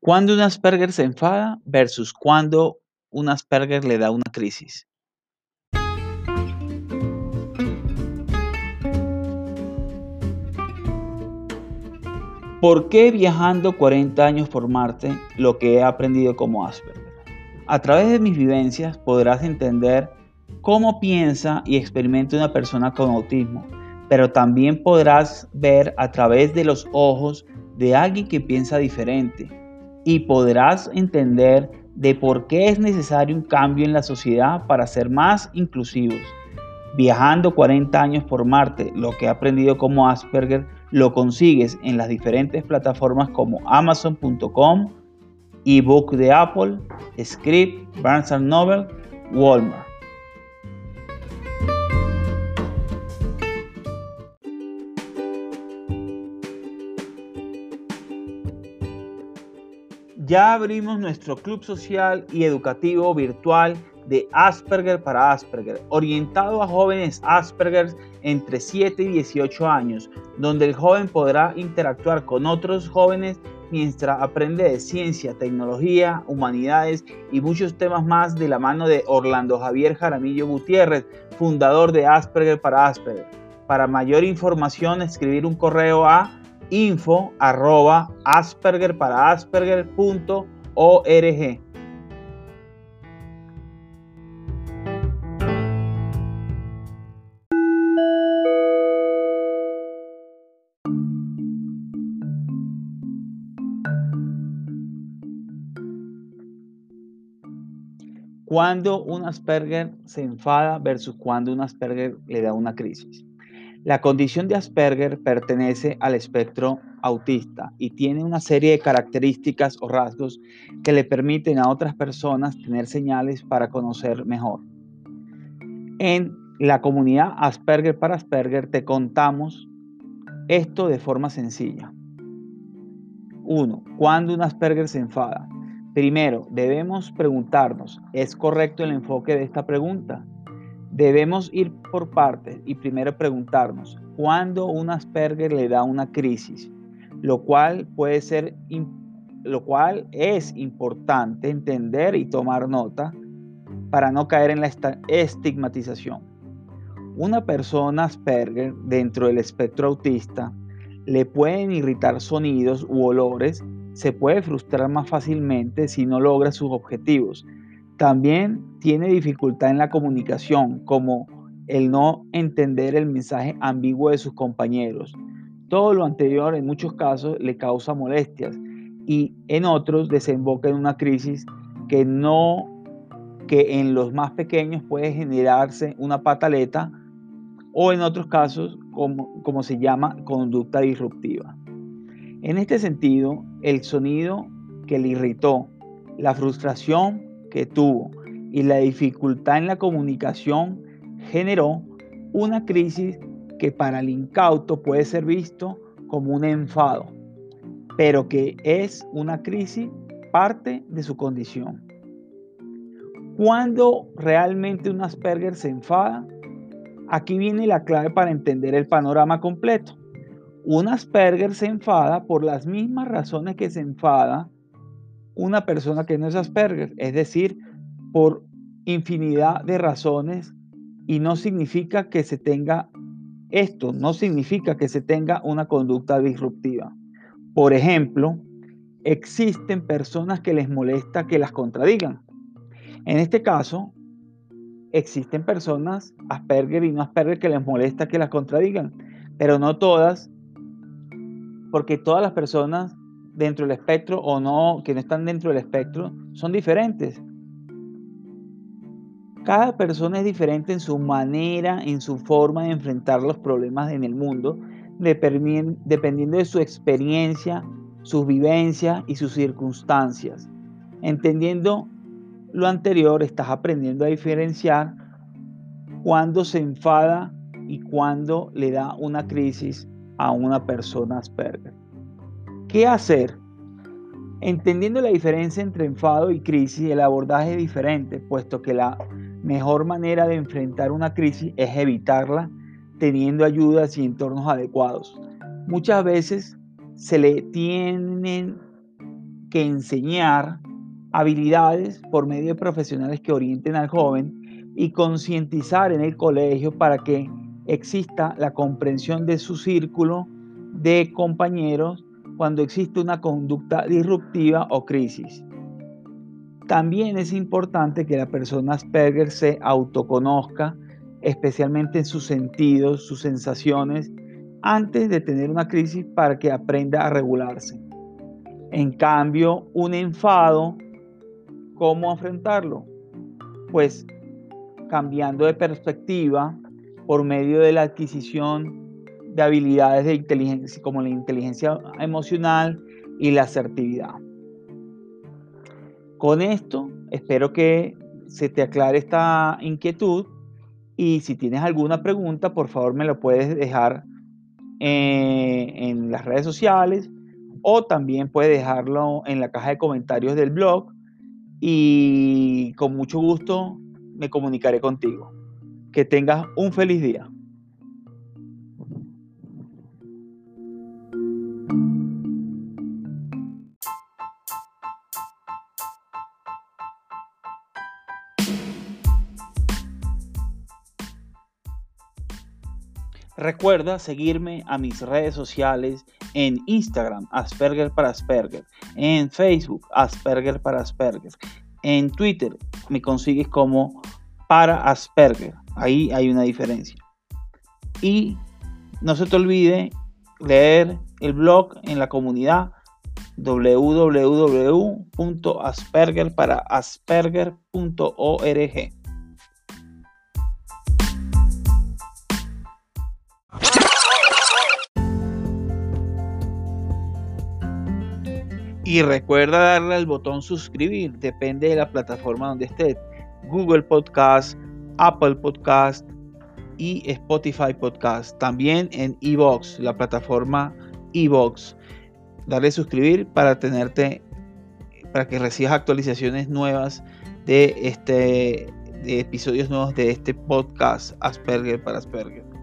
¿Cuándo un Asperger se enfada versus cuando un Asperger le da una crisis? ¿Por qué viajando 40 años por Marte lo que he aprendido como Asperger? A través de mis vivencias podrás entender cómo piensa y experimenta una persona con autismo, pero también podrás ver a través de los ojos de alguien que piensa diferente y podrás entender de por qué es necesario un cambio en la sociedad para ser más inclusivos. Viajando 40 años por Marte, lo que he aprendido como Asperger lo consigues en las diferentes plataformas como amazon.com, ebook de Apple, Script, Barnes Noble, Walmart. Ya abrimos nuestro club social y educativo virtual de Asperger para Asperger, orientado a jóvenes Asperger entre 7 y 18 años, donde el joven podrá interactuar con otros jóvenes mientras aprende de ciencia, tecnología, humanidades y muchos temas más de la mano de Orlando Javier Jaramillo Gutiérrez, fundador de Asperger para Asperger. Para mayor información, escribir un correo a info arroba asperger para asperger.org. Cuando un Asperger se enfada versus cuando un Asperger le da una crisis. La condición de Asperger pertenece al espectro autista y tiene una serie de características o rasgos que le permiten a otras personas tener señales para conocer mejor. En la comunidad Asperger para Asperger te contamos esto de forma sencilla. 1. ¿Cuándo un Asperger se enfada? Primero, debemos preguntarnos, ¿es correcto el enfoque de esta pregunta? Debemos ir por partes y primero preguntarnos cuándo un Asperger le da una crisis, lo cual puede ser lo cual es importante entender y tomar nota para no caer en la estigmatización. Una persona Asperger dentro del espectro autista le pueden irritar sonidos u olores, se puede frustrar más fácilmente si no logra sus objetivos también tiene dificultad en la comunicación, como el no entender el mensaje ambiguo de sus compañeros. Todo lo anterior en muchos casos le causa molestias y en otros desemboca en una crisis que no que en los más pequeños puede generarse una pataleta o en otros casos como, como se llama conducta disruptiva. En este sentido, el sonido que le irritó, la frustración que tuvo y la dificultad en la comunicación generó una crisis que para el incauto puede ser visto como un enfado, pero que es una crisis parte de su condición. Cuando realmente un Asperger se enfada, aquí viene la clave para entender el panorama completo. Un Asperger se enfada por las mismas razones que se enfada una persona que no es Asperger, es decir, por infinidad de razones y no significa que se tenga esto, no significa que se tenga una conducta disruptiva. Por ejemplo, existen personas que les molesta que las contradigan. En este caso, existen personas Asperger y no Asperger que les molesta que las contradigan, pero no todas, porque todas las personas dentro del espectro o no, que no están dentro del espectro, son diferentes. Cada persona es diferente en su manera, en su forma de enfrentar los problemas en el mundo, dependiendo de su experiencia, sus vivencias y sus circunstancias. Entendiendo lo anterior, estás aprendiendo a diferenciar cuando se enfada y cuando le da una crisis a una persona Asperger. ¿Qué hacer? Entendiendo la diferencia entre enfado y crisis, el abordaje es diferente, puesto que la mejor manera de enfrentar una crisis es evitarla teniendo ayudas y entornos adecuados. Muchas veces se le tienen que enseñar habilidades por medio de profesionales que orienten al joven y concientizar en el colegio para que exista la comprensión de su círculo de compañeros cuando existe una conducta disruptiva o crisis. También es importante que la persona Asperger se autoconozca, especialmente en sus sentidos, sus sensaciones, antes de tener una crisis para que aprenda a regularse. En cambio, un enfado, ¿cómo afrontarlo? Pues cambiando de perspectiva por medio de la adquisición de habilidades de inteligencia como la inteligencia emocional y la asertividad. Con esto espero que se te aclare esta inquietud y si tienes alguna pregunta por favor me lo puedes dejar eh, en las redes sociales o también puedes dejarlo en la caja de comentarios del blog y con mucho gusto me comunicaré contigo. Que tengas un feliz día. Recuerda seguirme a mis redes sociales en Instagram, Asperger para Asperger, en Facebook, Asperger para Asperger, en Twitter me consigues como para Asperger. Ahí hay una diferencia. Y no se te olvide leer el blog en la comunidad www.aspergerparaasperger.org. Y recuerda darle al botón suscribir, depende de la plataforma donde estés. Google Podcast, Apple Podcast y Spotify Podcast. También en Evox, la plataforma Evox. Darle suscribir para tenerte, para que recibas actualizaciones nuevas de este de episodios nuevos de este podcast Asperger para Asperger.